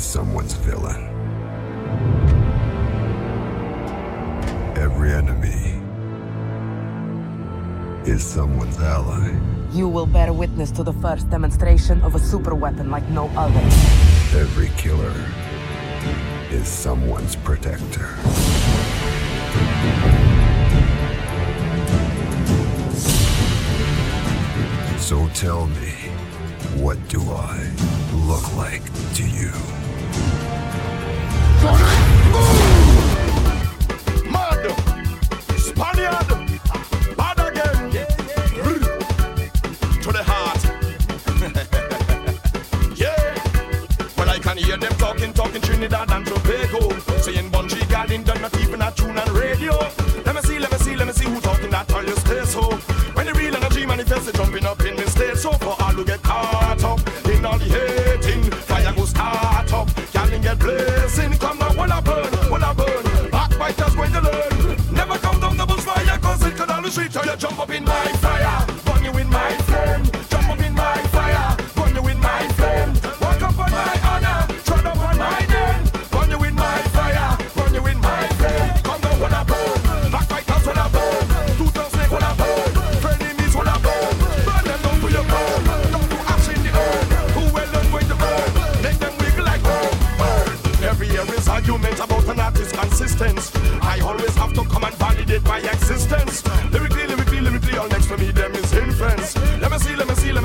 someone's villain. Every enemy is someone's ally. You will bear witness to the first demonstration of a super weapon like no other. Every killer is someone's protector. So tell me, what do I look like to you?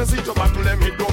see to battle me go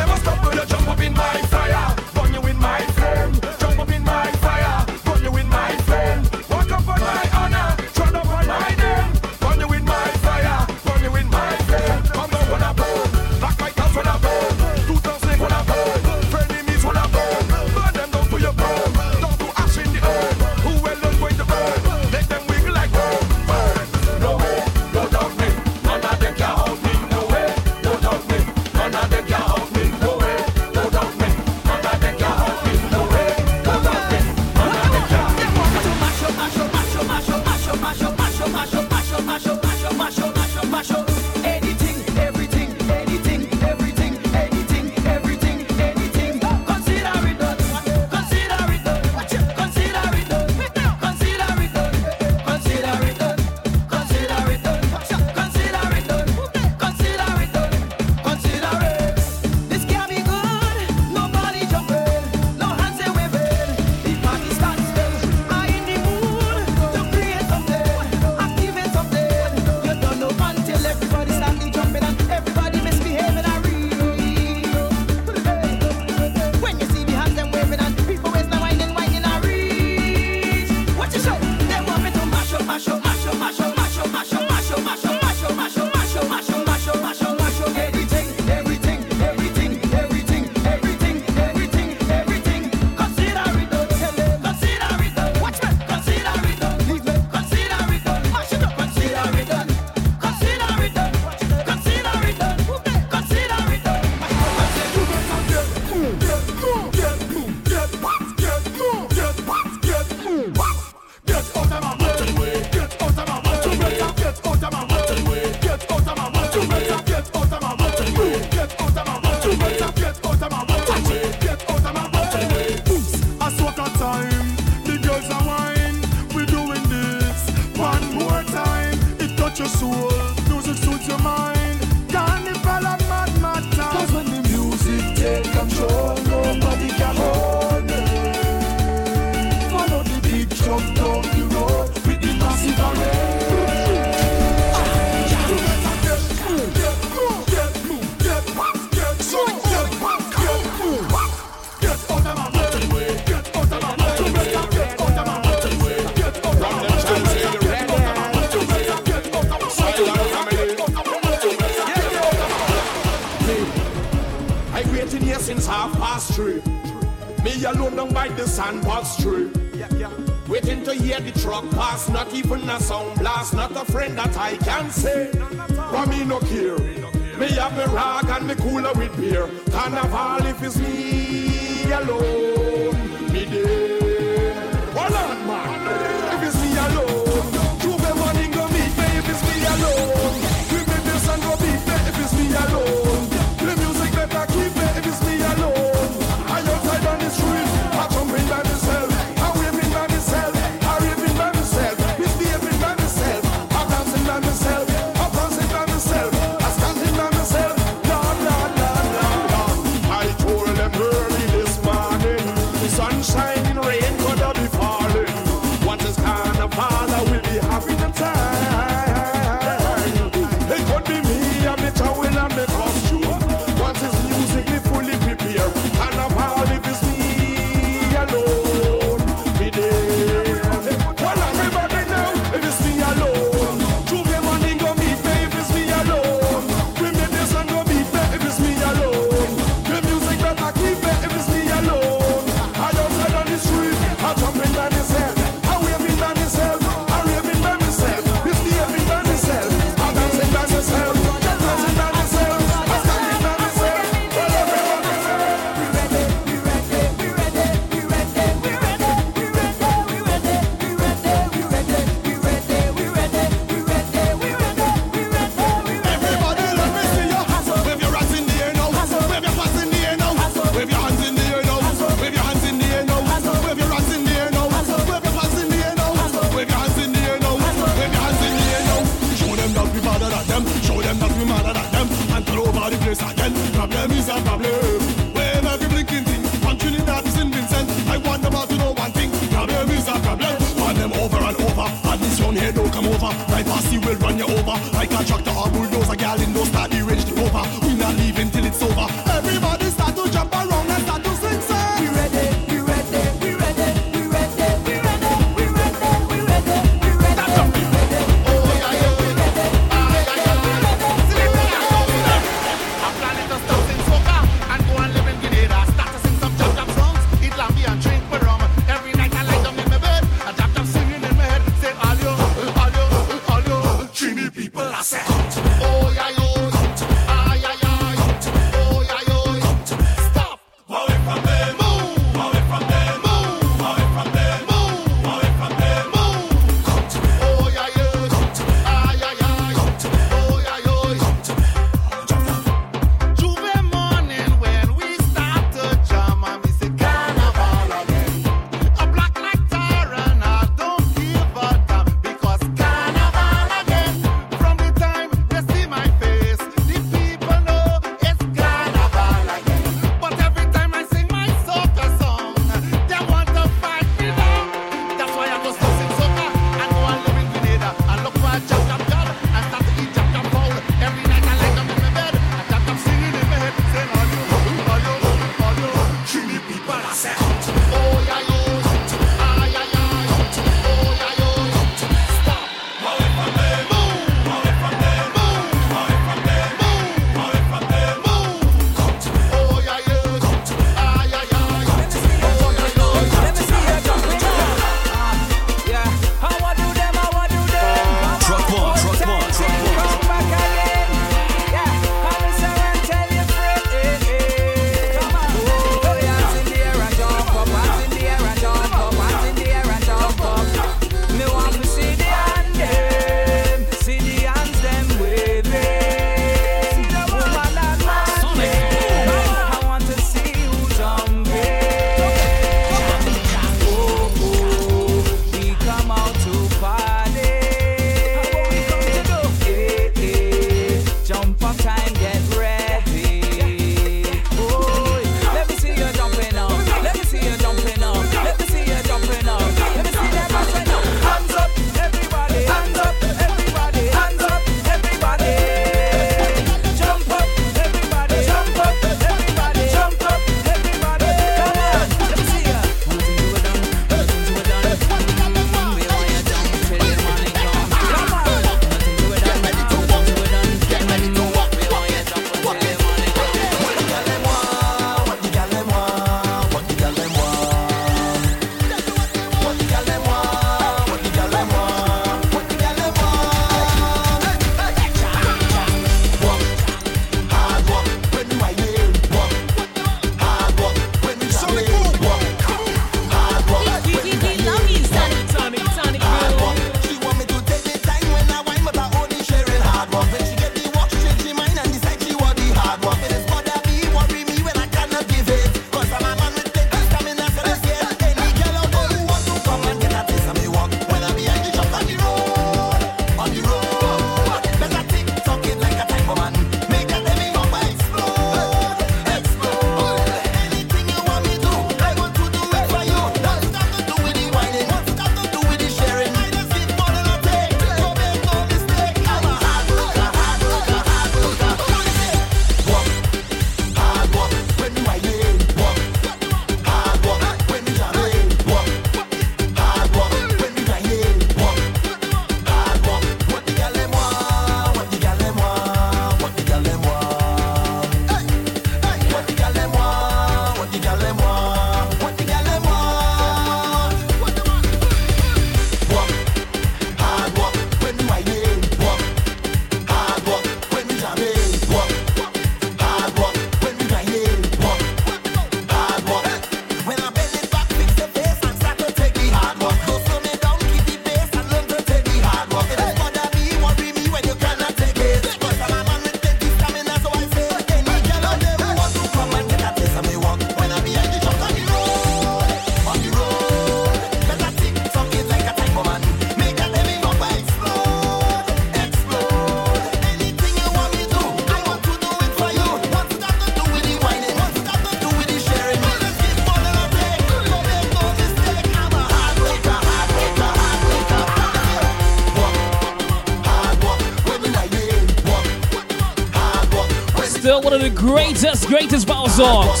greatest, greatest power songs.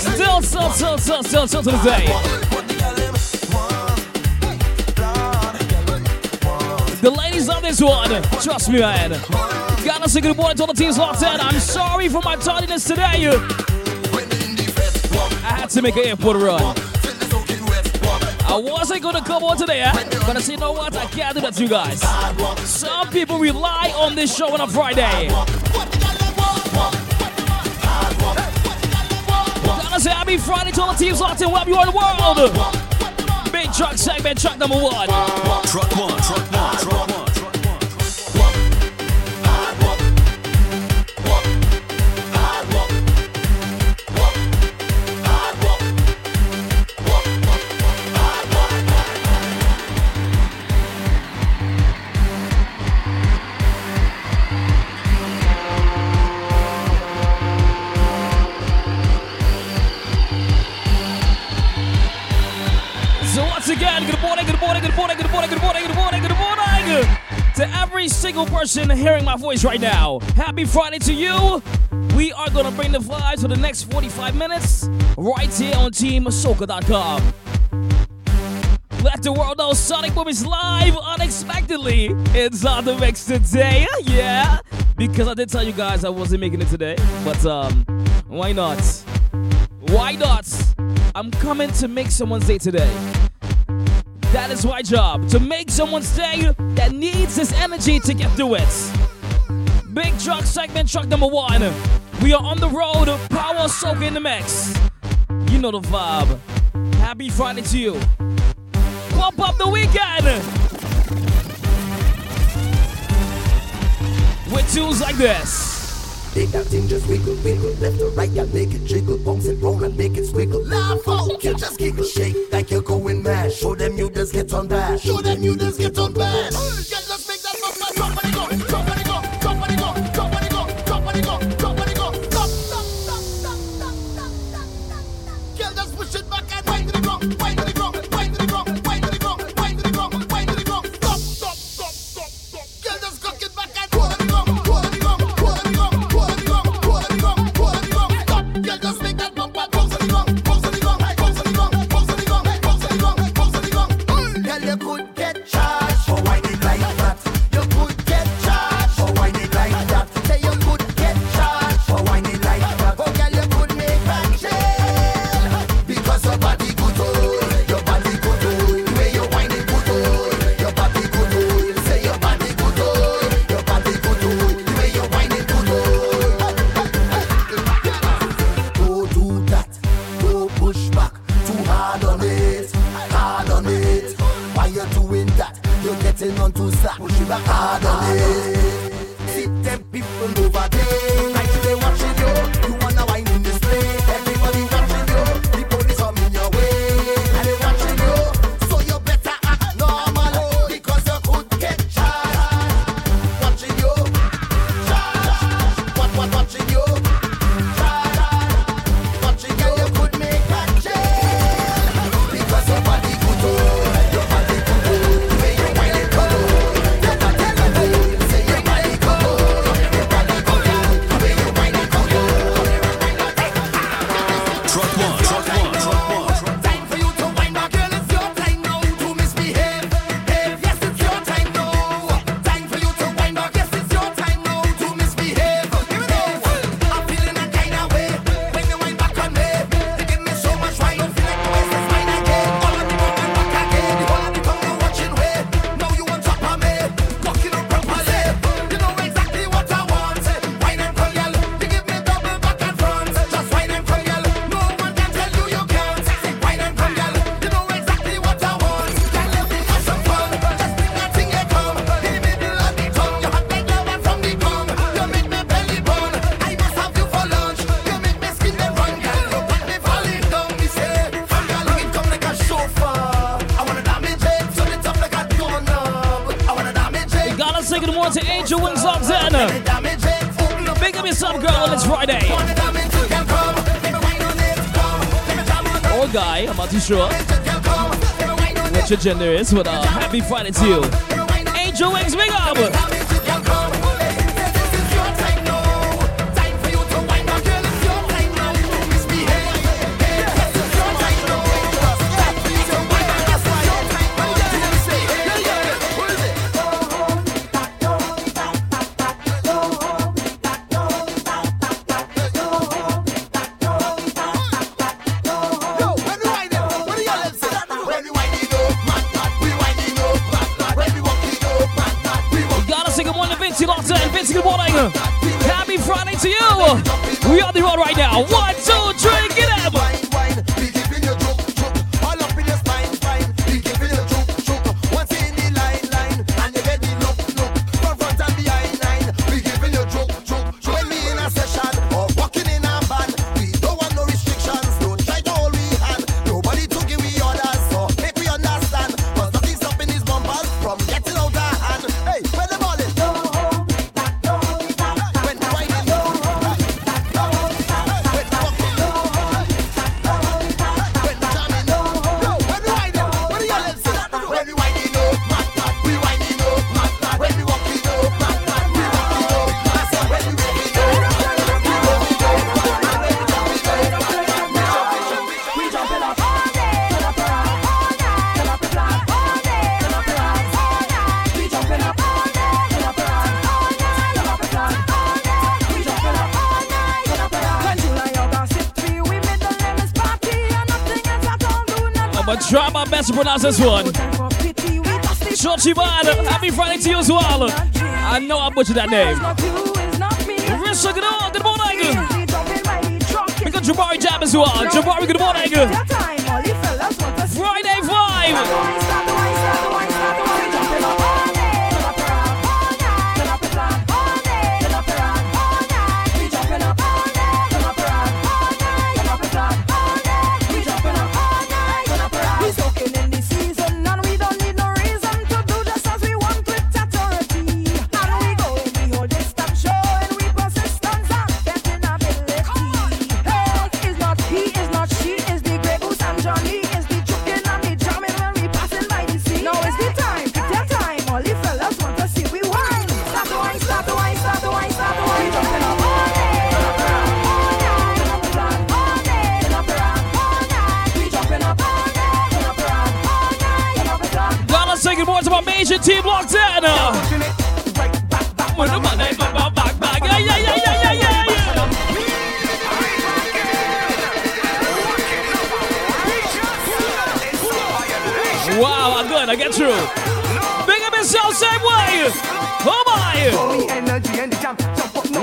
Still, still, still, still, still, still to this day. The ladies love this one. Trust me, man. Gotta say good morning to all the teams locked in. I'm sorry for my tardiness today. I had to make an airport run. I wasn't gonna come on today, eh? but I said, you know what? I can't do that to you guys. Some people rely on this show on a Friday. Friday to all the teams locked in wherever you are in the world. Big truck segment, truck number one. Truck one, truck one, truck one. Once again, good morning, good morning, good morning, good morning, good morning, good morning, good morning to every single person hearing my voice right now. Happy Friday to you. We are gonna bring the vibes for the next 45 minutes right here on TeamSoca.com. Let the world know Sonic Boom is live unexpectedly inside the mix today. Yeah, because I did tell you guys I wasn't making it today, but um, why not? Why not? I'm coming to make someone's day today. That is my job, to make someone stay that needs this energy to get through it. Big truck segment, truck number one. We are on the road, power soca in the mix. You know the vibe. Happy Friday to you. Pump up the weekend with tunes like this. Make that thing just wiggle, wiggle, left or right, yeah, make it jiggle, bounce it roll and make it squiggle. Laugh out, you just giggle, shake like you're going mad. Show them you just get on bash. Show them you just get on bash. Jam on it, Or guy, I'm not too sure come. What your gender is, but uh, happy Friday to you. Angel Wings, big up. right now. One, But try my best to pronounce this one. Shorty Bad, happy Friday to you as well. I know I butchered that name. Risha, good morning. Good morning. We got Jabari Jab as well. Jabari, good morning. Friday Vibe. Andrew. Big up yourself, same way. Oh my.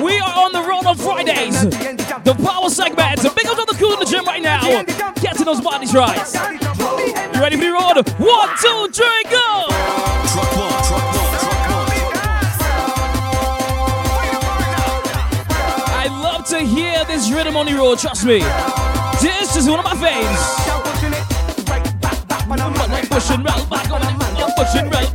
We are on the road on Fridays. The power segment. Big up to the cool in the gym right now. Getting those bodies right. You ready for the road? One, two, three, go. I love to hear this rhythm on the road, trust me. This is one of my faves. Pushing right back right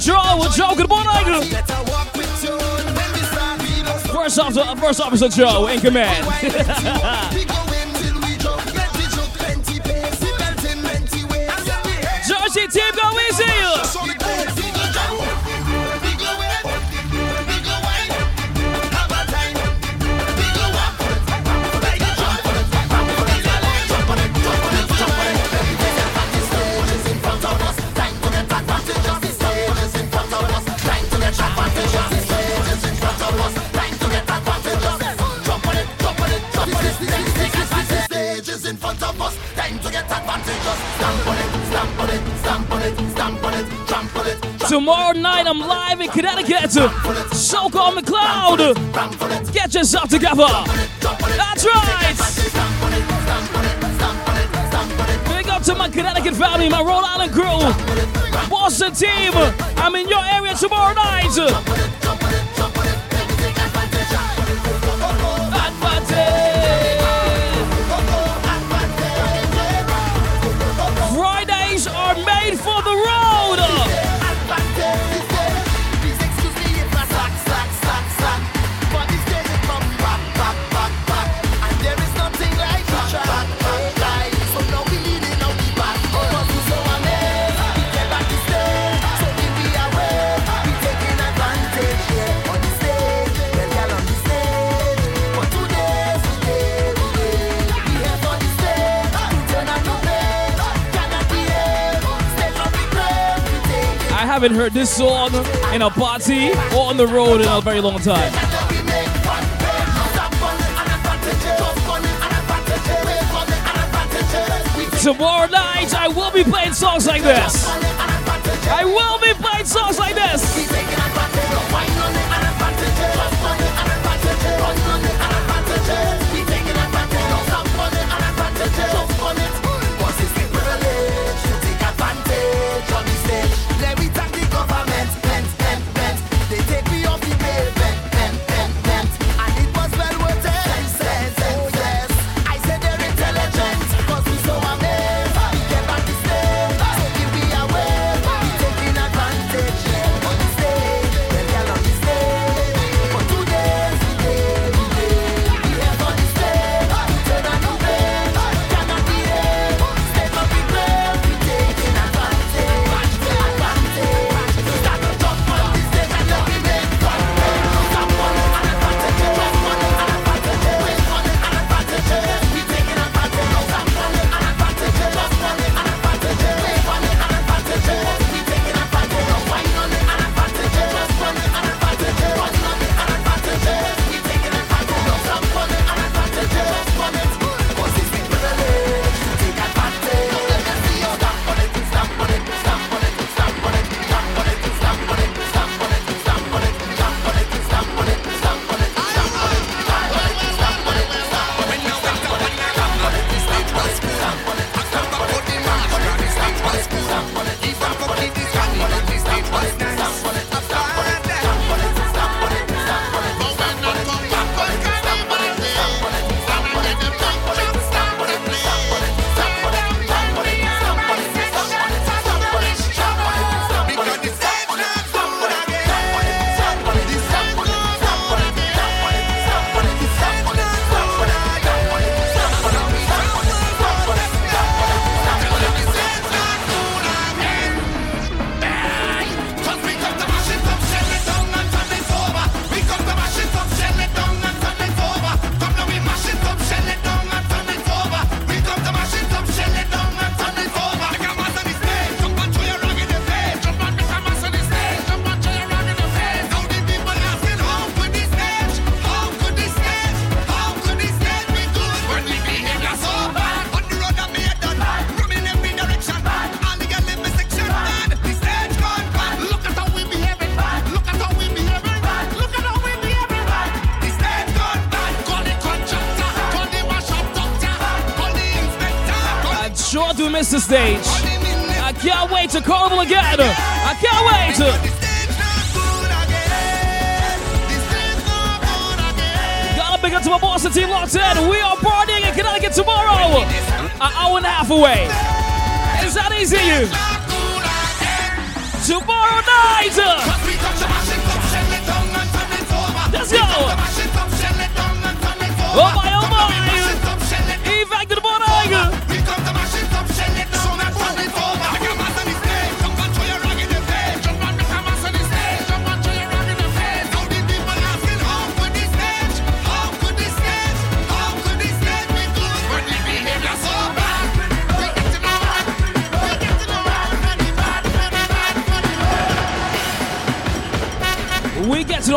Joe, Joe, good morning. First officer, uh, first officer Joe in command. Tomorrow night I'm live in Connecticut. So call McLeod. Get yourself together. That's right. Big up to my Connecticut family, my Rhode Island crew, Boston team. I'm in your area tomorrow night. haven't heard this song in a party or on the road in a very long time. Tomorrow night, I will be playing songs like this. I will be playing songs like this.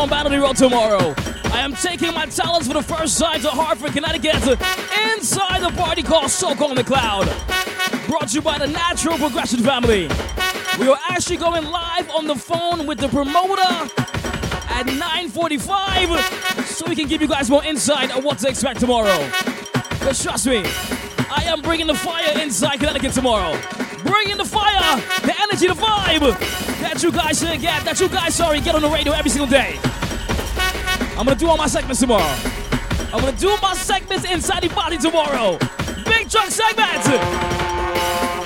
On Battery Road tomorrow. I am taking my talents for the first time to Hartford, Connecticut, inside the party called Soak on the Cloud. Brought to you by the Natural Progression family. We are actually going live on the phone with the promoter at 9:45, so we can give you guys more insight on what to expect tomorrow. But trust me, I am bringing the fire inside Connecticut tomorrow. Bringing the fire, the energy, the vibe that you guys should get, that you guys, sorry, get on the radio every single day. I'm gonna do all my segments tomorrow. I'm gonna do my segments inside the body tomorrow. Big truck segment,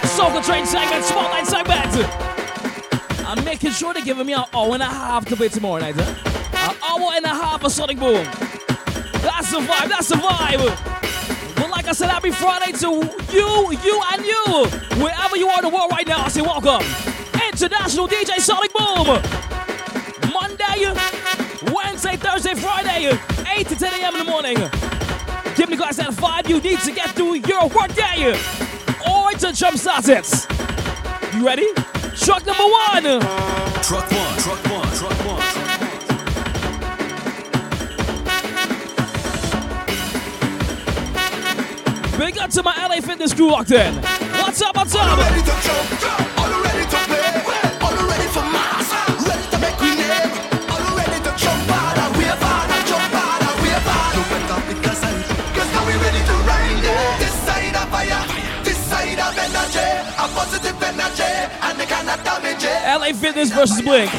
Soca train segment, spotlight segment. I'm making sure they're giving me an hour and a half to play tomorrow night. An hour and a half of Sonic Boom. That's the vibe, that's the vibe. But like I said, happy Friday to you, you, and you. Wherever you are in the world right now, I say welcome. International DJ Sonic Boom. Monday, Wednesday, Thursday, Friday, 8 to 10 a.m. in the morning. Give me guys that vibe you need to get through your workday or to jumpstart it. You ready? Truck number one. Truck one, truck one, truck one. Big up to my LA Fitness crew locked in. What's up, what's up? LA Fitness versus Blink.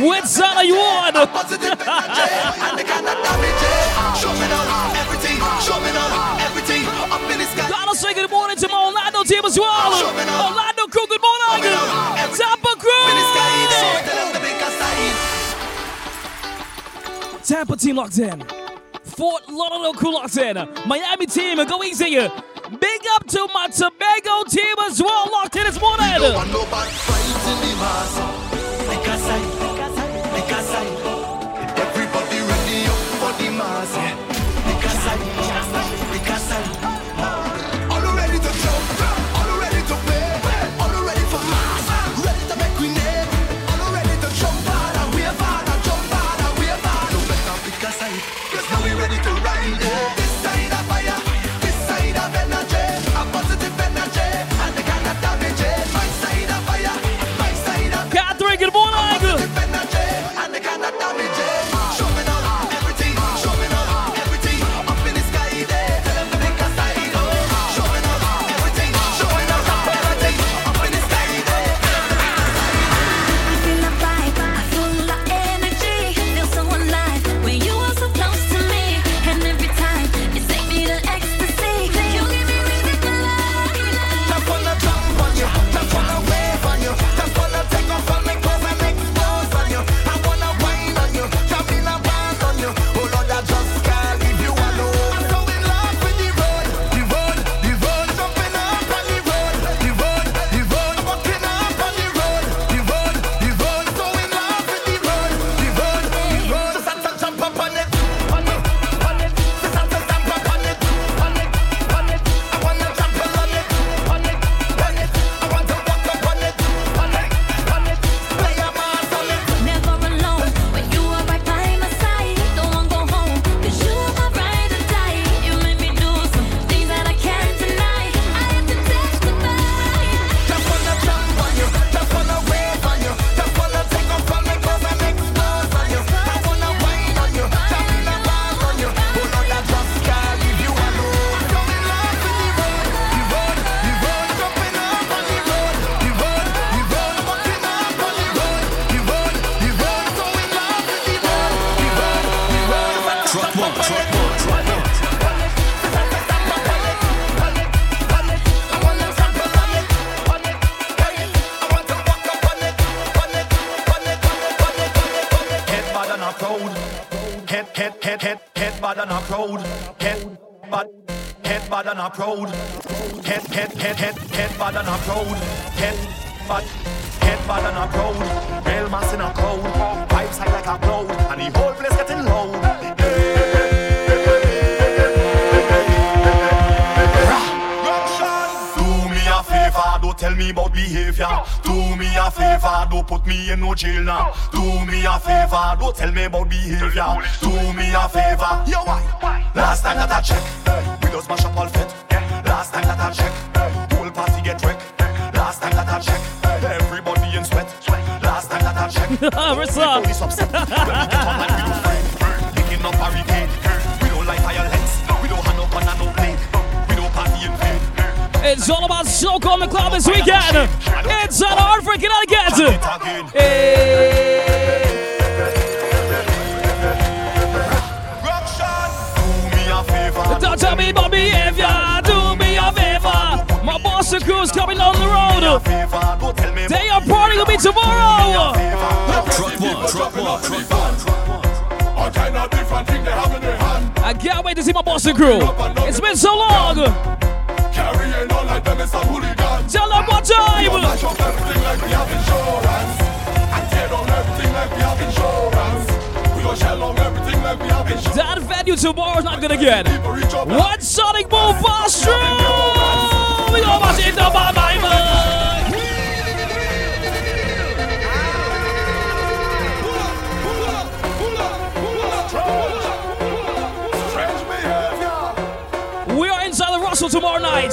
Which side are you on? A positive energy, and they cannot damage it. Show me now everything, show me now everything up in the sky. Gotta say good morning to my Orlando team as well. Orlando crew, good morning. Tampa In the sky, so crew. tell them to make a sign. Tampa team locked in. Fort Lauderdale crew locked in. Miami team, go easy. Big up to my Tobago team as well, locked in this morning. Don't want no bad fights in the mass. Make a sign, make a sign. Everybody ready up for the mass. Make head Ah, what's up? police upset. When we get on and we don't friend, picking up barricade. We don't like violence, we don't hand up on no. We don't party in vain. It's all about Soca on the Cloud this weekend. It's at Hartford, Connecticut. Hey. Do me a favor. Don't tell me about behavior. Boston crew's coming on the road. Favor, don't tell me They are partying with me tomorrow. Truck one, truck one, truck one. I can't wait to see my Boston crew. It's been so long. Carrying on like them is some hooligans. Tell them what time. mash up everything like we have insurance. And tear down everything like we have insurance. We gon' shell on everything like we have insurance. That venue tomorrow's not gonna get. People reach up One Sonic Boom Boston. We are inside the Russell tomorrow night.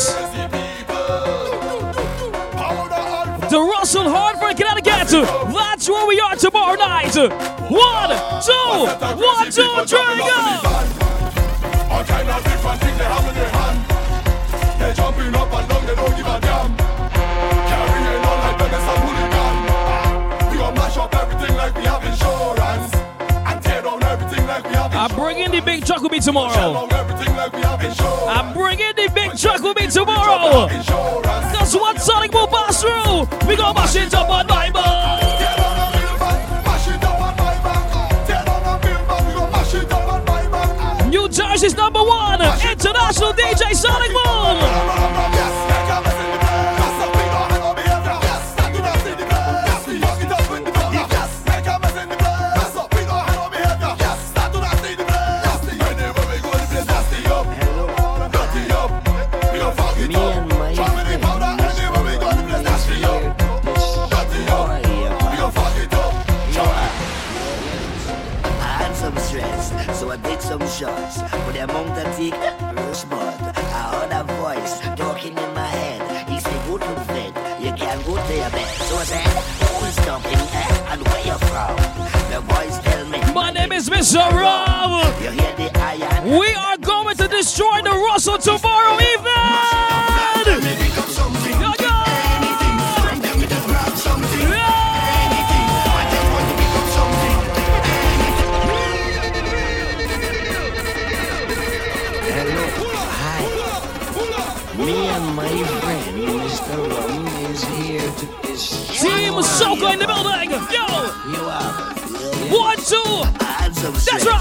The Russell Hartford, Connecticut. That's where we are tomorrow night. One, two, one, two, three, go. All kind of different things they have in their hand. They jumping up and down, they don't give a damn. Carrying on like them is a hooligan. We gon' mash up everything like we have insurance. And tear down everything like we have I'm insurance. bringing the big truck with me tomorrow. Like insurance. I'm bringing the big truck with me tomorrow. Cause one Sonic will pass through. We gonna mash it up on my mind. Tear down a real bank, mash it up on my back. Tear down a real bank, we gon' mash it up on my back. New Jersey's number one international DJ Sonic Boom. The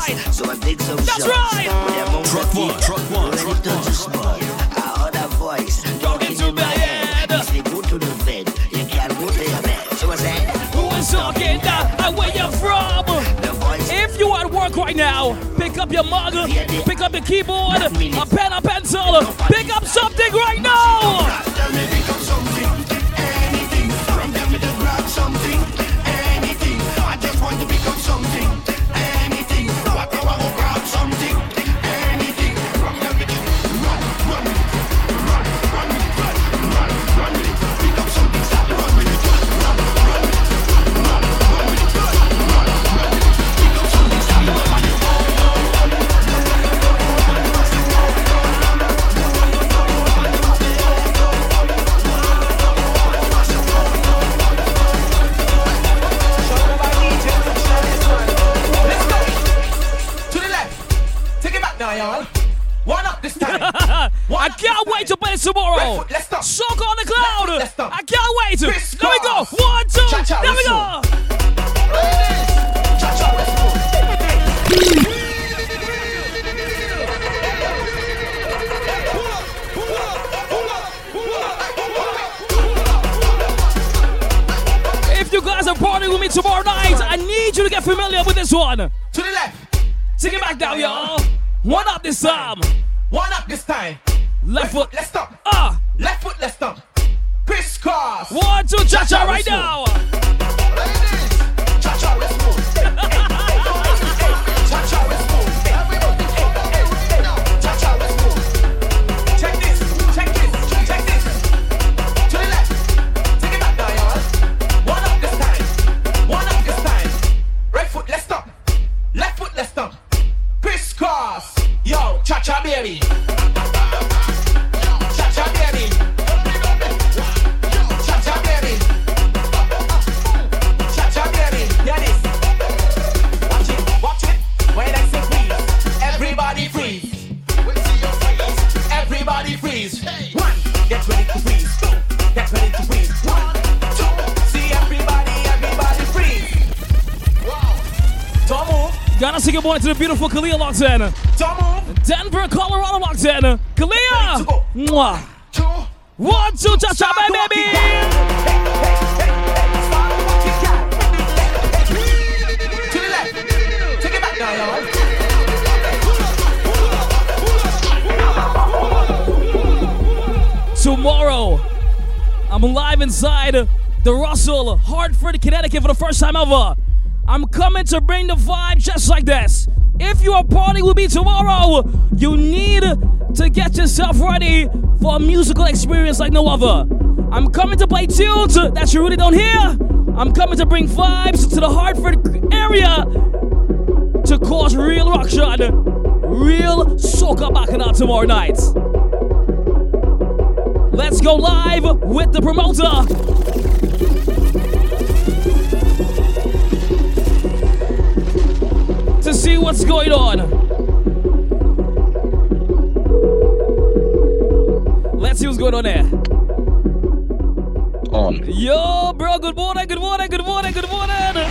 right. So I did some That's shots. right. But the amount Truck one, truck one, really truck touch one. the spot. I heard a voice talking to in my my head. head. He go to the bed. You can't go to your bed. So I said, Who is talking now? And where you from? If you are at work right now, pick up your mug, pick up your keyboard, a pen, a pencil, pick up something right now. Gotta say good morning to the beautiful Kalia locked in. Denver, Colorado locked in. Kalia. Mwah. Two. One, two, cha cha, baby. Tomorrow, I'm live inside the Russell, Hartford, Connecticut for the first time ever. I'm coming to bring the vibe just like this. If your party will be tomorrow, you need to get yourself ready for a musical experience like no other. I'm coming to play tunes that you really don't hear. I'm coming to bring vibes to the Hartford area to cause real rock real soca bacchanal tomorrow night. Let's go live with the promoter. See what's going on. Let's see what's going on there. On. Yo, bro, good morning, good morning, good morning, good morning.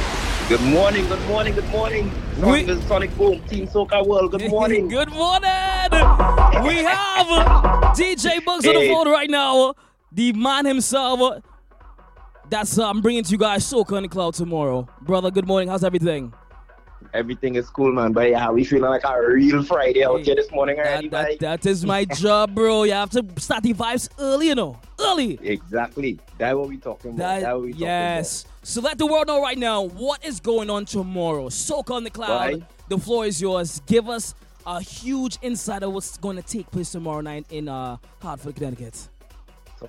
Good morning, good morning, good morning. We- From the Sonic Boom, Team Soca World. Good morning. Good morning. We have DJ Bugs on the Hey. phone right now. The man himself. That's uh, I'm bringing to you guys Soca on the Cloud tomorrow. Brother, good morning. How's everything? Everything is cool, man. But yeah, we feeling like a real Friday out here this morning already, That, man. that, that is my job, bro. You have to start the vibes early, you know. Early. Exactly. That's what we talking about. That- That's what we talking about. yes. So let the world know right now what is going on tomorrow. Soca on the cloud. Right. The floor is yours. Give us a huge insight of what's going to take place tomorrow night in uh, Hartford, Connecticut.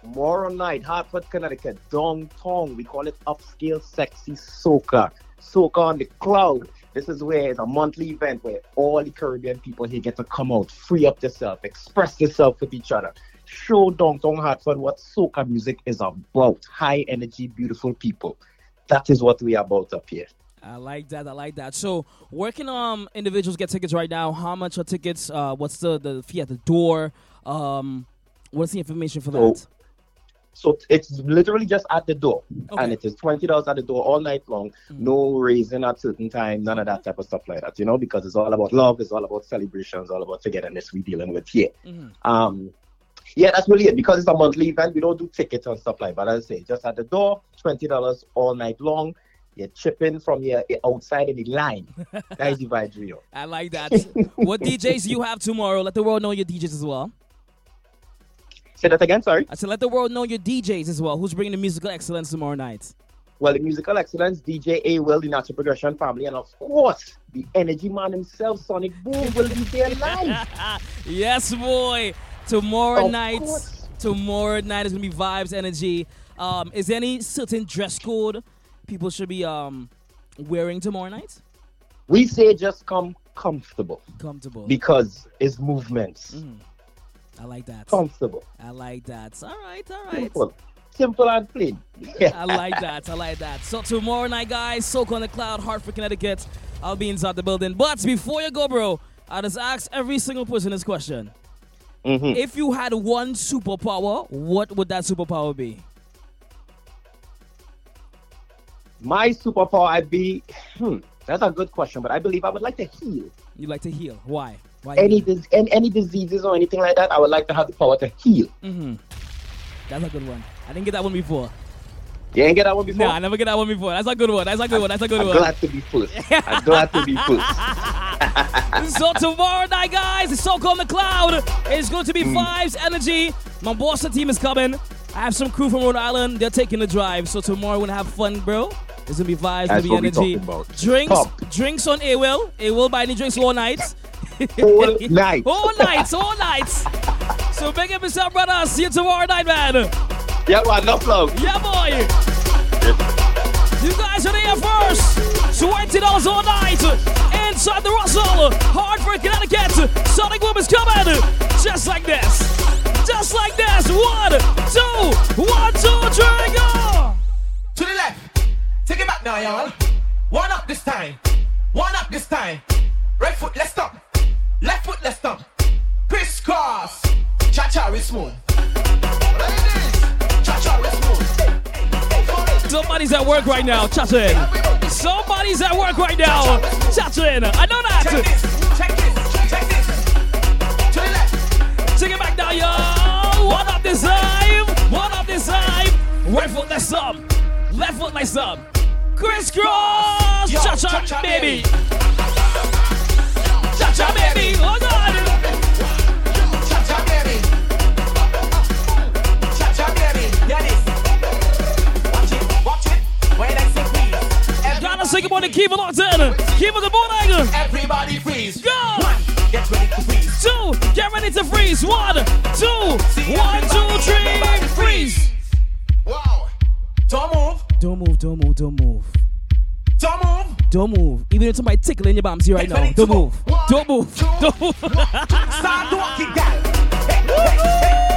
Tomorrow night, Hartford, Connecticut, Dong Tong. We call it upscale sexy soca. Soca on the cloud. This is where it's a monthly event where all the Caribbean people here get to come out, free up yourself, express yourself with each other. Show downtown Hartford what soca music is about. High energy, beautiful people. That is what we are about up here. I like that. I like that. So, where can um individuals get tickets right now? How much are tickets? Uh, what's the the fee at the door? Um, what's the information for that? Oh, So it's literally just at the door, Okay. and it is twenty dollars at the door all night long. No raising at certain time, none of that type of stuff like that. You know, because it's all about love, it's all about celebrations, all about togetherness we're dealing with here. Um, yeah, that's really it. Because it's a monthly event, we don't do tickets and stuff like that. As I say, just at the door, twenty dollars all night long. You're chipping from your outside in the line. that is the vibe, Rio. I like that. what DJs do you have tomorrow? Let the world know your DJs as well. Say that again, sorry. I said, let the world know your DJs as well. Who's bringing the musical excellence tomorrow night? Well, the musical excellence, DJ A. Will, the Natural Progression family, and of course, the energy man himself, Sonic Boom, will be there live. yes, boy. Tomorrow Of night. course. Tomorrow night is gonna be vibes, energy. Um, is there any certain dress code people should be um wearing tomorrow night? We say just come comfortable Comfortable. because it's movements. I like that. Comfortable. I like that. All right, all right. Simple. Simple and plain. I like that. I like that. So tomorrow night, guys, soca on the cloud, Hartford, Connecticut. I'll be inside the building. But before you go, bro, I just ask every single person this question. Mhm. If you had one superpower, what would that superpower be? My superpower, I'd be. Hmm, that's a good question, but I believe I would like to heal. You like to heal. Why? Why? Any, dis- any any diseases or anything like that, I would like to have the power to heal. Mm-hmm. That's a good one. I didn't get that one before. You ain't get that one before? Nah, I never get that one before. That's a good one. That's a good one. That's a good I'm one. glad to be first. I'm glad to be first. so tomorrow night, guys, it's So Called McLeod It's going to be Mm. Fives Energy. My Boston team is coming. I have some crew from Rhode Island. They're taking the drive. So tomorrow we're gonna have fun, bro. It's gonna be vibes, gonna be energy. Drinks, Pop. drinks on A will. A will buy any drinks all nights. All night. all nights, all nights. So big up yourself, brother. See you tomorrow night, man. Yeah, man, no love. Yeah, boy. You guys are there first. Twenty dollars all night inside the Russell, Hartford, Connecticut. Sonic Woman's coming, just like this, just like this. One, two, one, two, three, go. To the left. Take it back now, y'all. One up this time. One up this time. Right foot, let's stop. Left foot, let's stop. Crisscross. Cha cha is smooth. Cha cha is smooth. Somebody's at work right now, chatting. Somebody's at work right now, chatting. I know that. Check this. Check this. Check this. To the left. Take it back now, yo. One up this time. One up this time. Right foot, let's up. Left foot, let's up. Crisscross. Cha cha, cha-cha, baby. baby. Don't move. Don't move, don't move, don't move. Don't move. Even if somebody tickling your bums here right now. Don't move. Don't move. Don't move. Start walking, gal.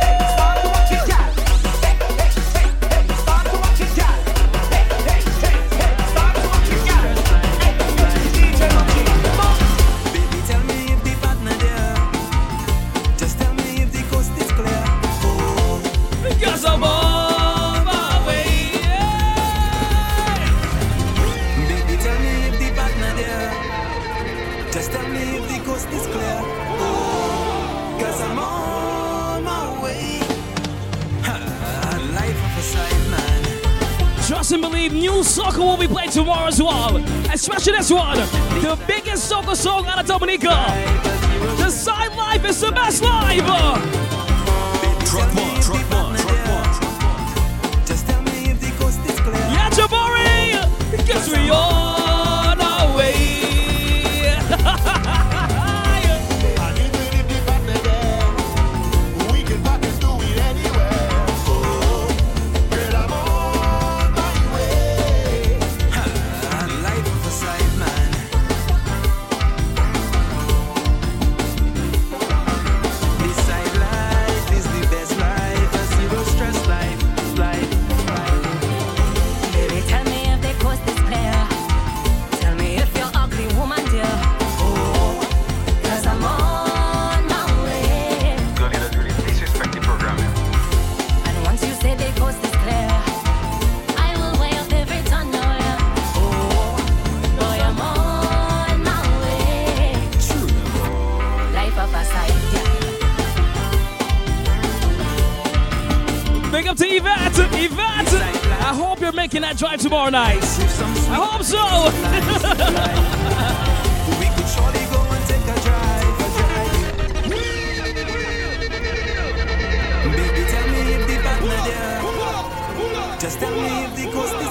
Believe new soca will be played tomorrow as well. Especially this one. The biggest soca song out of Dominica. The side life is the best life. Truck one, truck one, truck one. Yeah, Jabari. Guess we on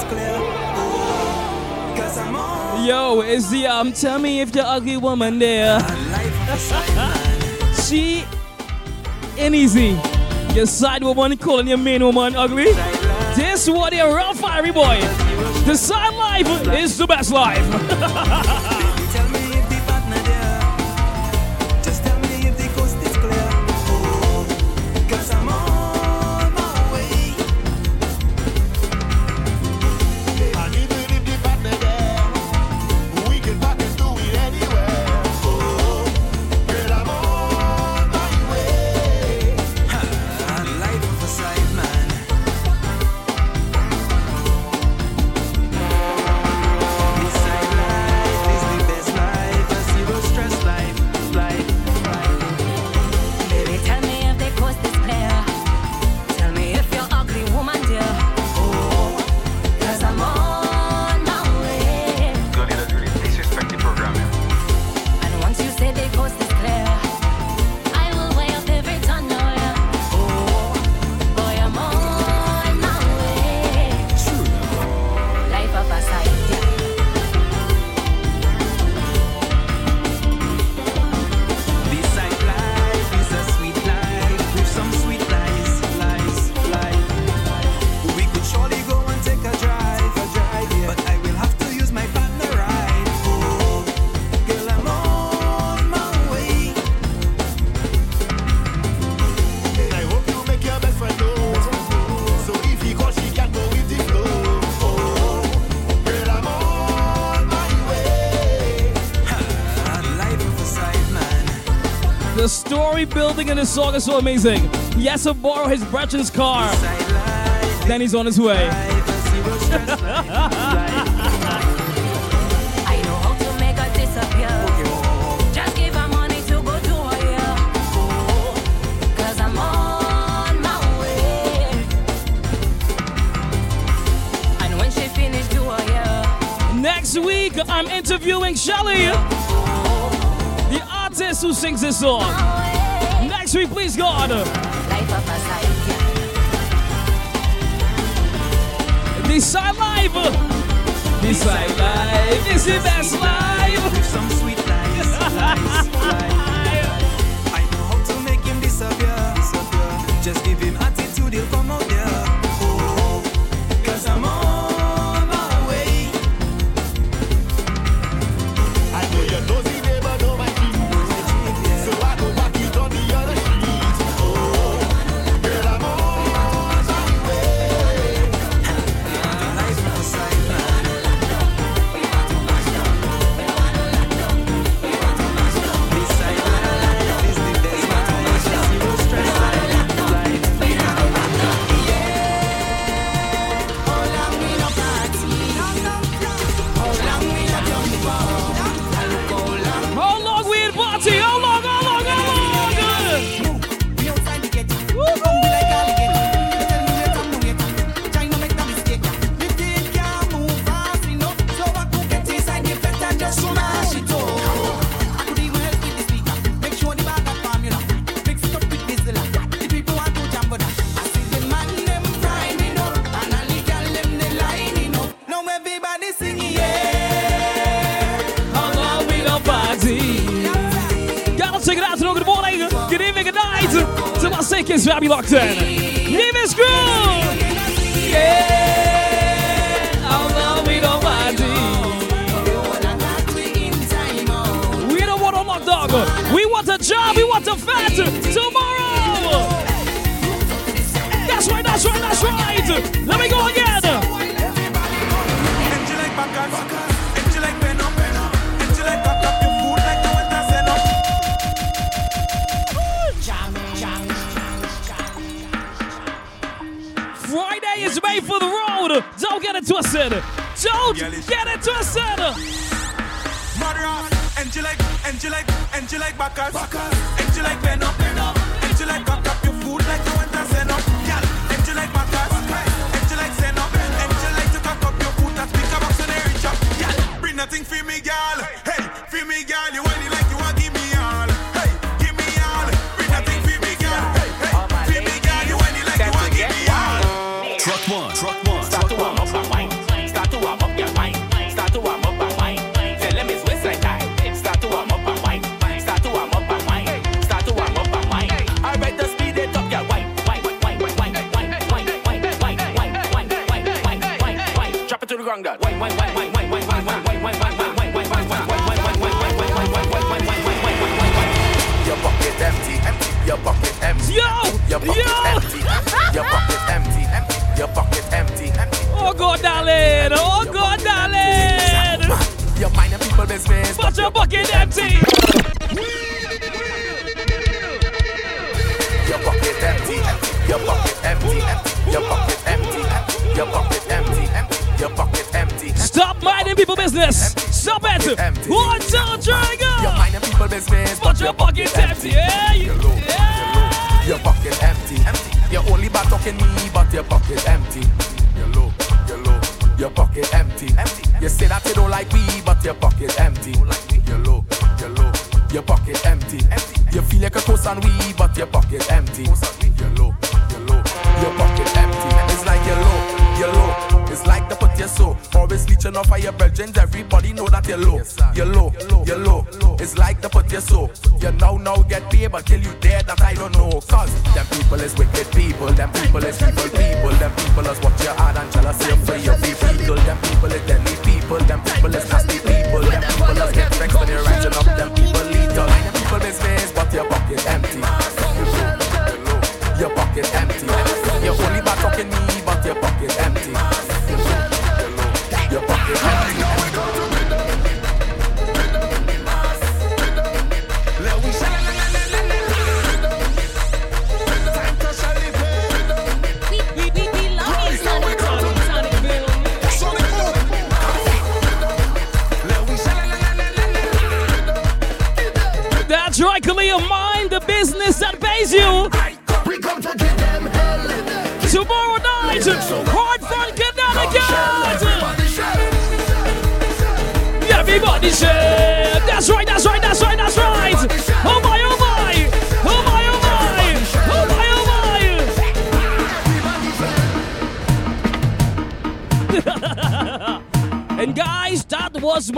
clear. Oh, cause I'm on Yo, is the um tell me if the ugly woman there. She ain't easy. Your side woman calling your main woman ugly. This what a real fiery boy. The side life is the best life. singing this song is so amazing. He has to borrow his brother's car. Then he's on his way. Next week, I'm interviewing Shelly, the artist who sings this song next week, please, God. This side live. This side live. This is best live. Some sweet lies. Santana.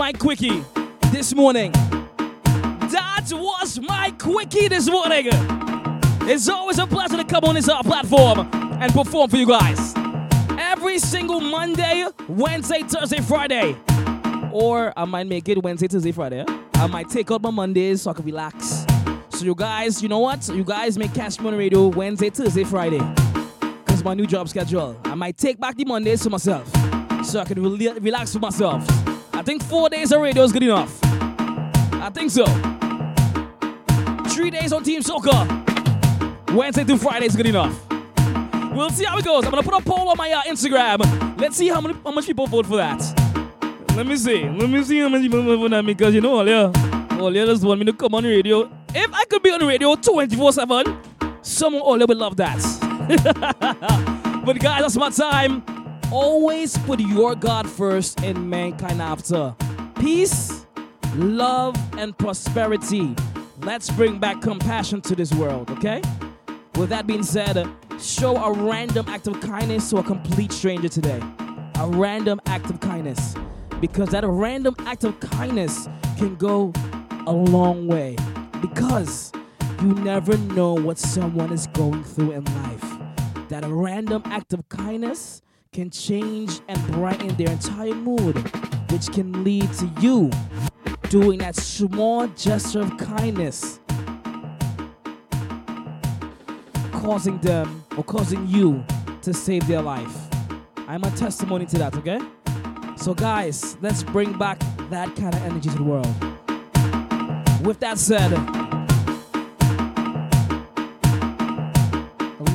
My quickie this morning. That was my quickie this morning. It's always a pleasure to come on this uh, platform and perform for you guys. Every single Monday, Wednesday, Thursday, Friday. Or I might make it Wednesday, Thursday, Friday. I might take out my Mondays so I can relax. So you guys, you know what? You guys make Cash Money Radio Wednesday, Thursday, Friday. Because my new job schedule. I might take back the Mondays to myself. So I can rela- relax for myself. I think four days of radio is good enough. I think so. Three days on Team Soca. Wednesday to Friday is good enough. We'll see how it goes. I'm gonna put a poll on my uh, Instagram. Let's see how many how much people vote for that. Let me see. Let me see how many people vote for that because you know all yeah, just want me to come on radio. If I could be on radio 24/7, someone all would love that. but guys, that's my time. Always put your God first and mankind after. Peace, love, and prosperity. Let's bring back compassion to this world, okay? With that being said, show a random act of kindness to a complete stranger today. A random act of kindness. Because that random act of kindness can go a long way. Because you never know what someone is going through in life. That a random act of kindness can change and brighten their entire mood, which can lead to you doing that small gesture of kindness causing them or causing you to save their life. I'm a testimony to that, okay? So, guys, let's bring back that kind of energy to the world. With that said,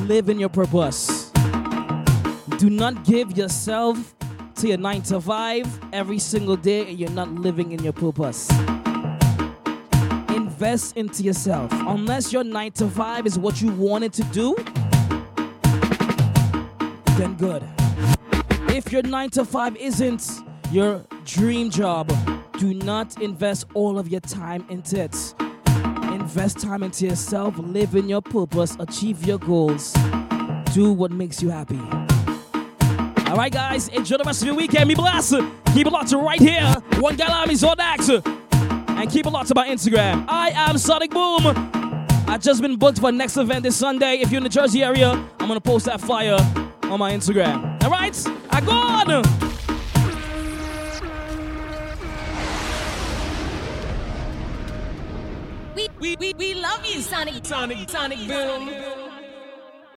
live in your purpose. Do not give yourself to your nine to five every single day and you're not living in your purpose invest into yourself. Unless your nine to five is what you wanted to do, then good. If your nine to five isn't your dream job, do not invest all of your time into it. Invest time into yourself, live in your purpose, achieve your goals, do what makes you happy. All right, guys, enjoy the rest of your weekend. Be blessed. Keep it locked to right here. One Galami Zodax and keep it locked to my Instagram. I am Sonic Boom. I've just been booked for next event this Sunday. If you're in the Jersey area, I'm gonna post that flyer on my Instagram. All right, I go on. We, we, we, we love you, Sonic. Sonic, Sonic Boom.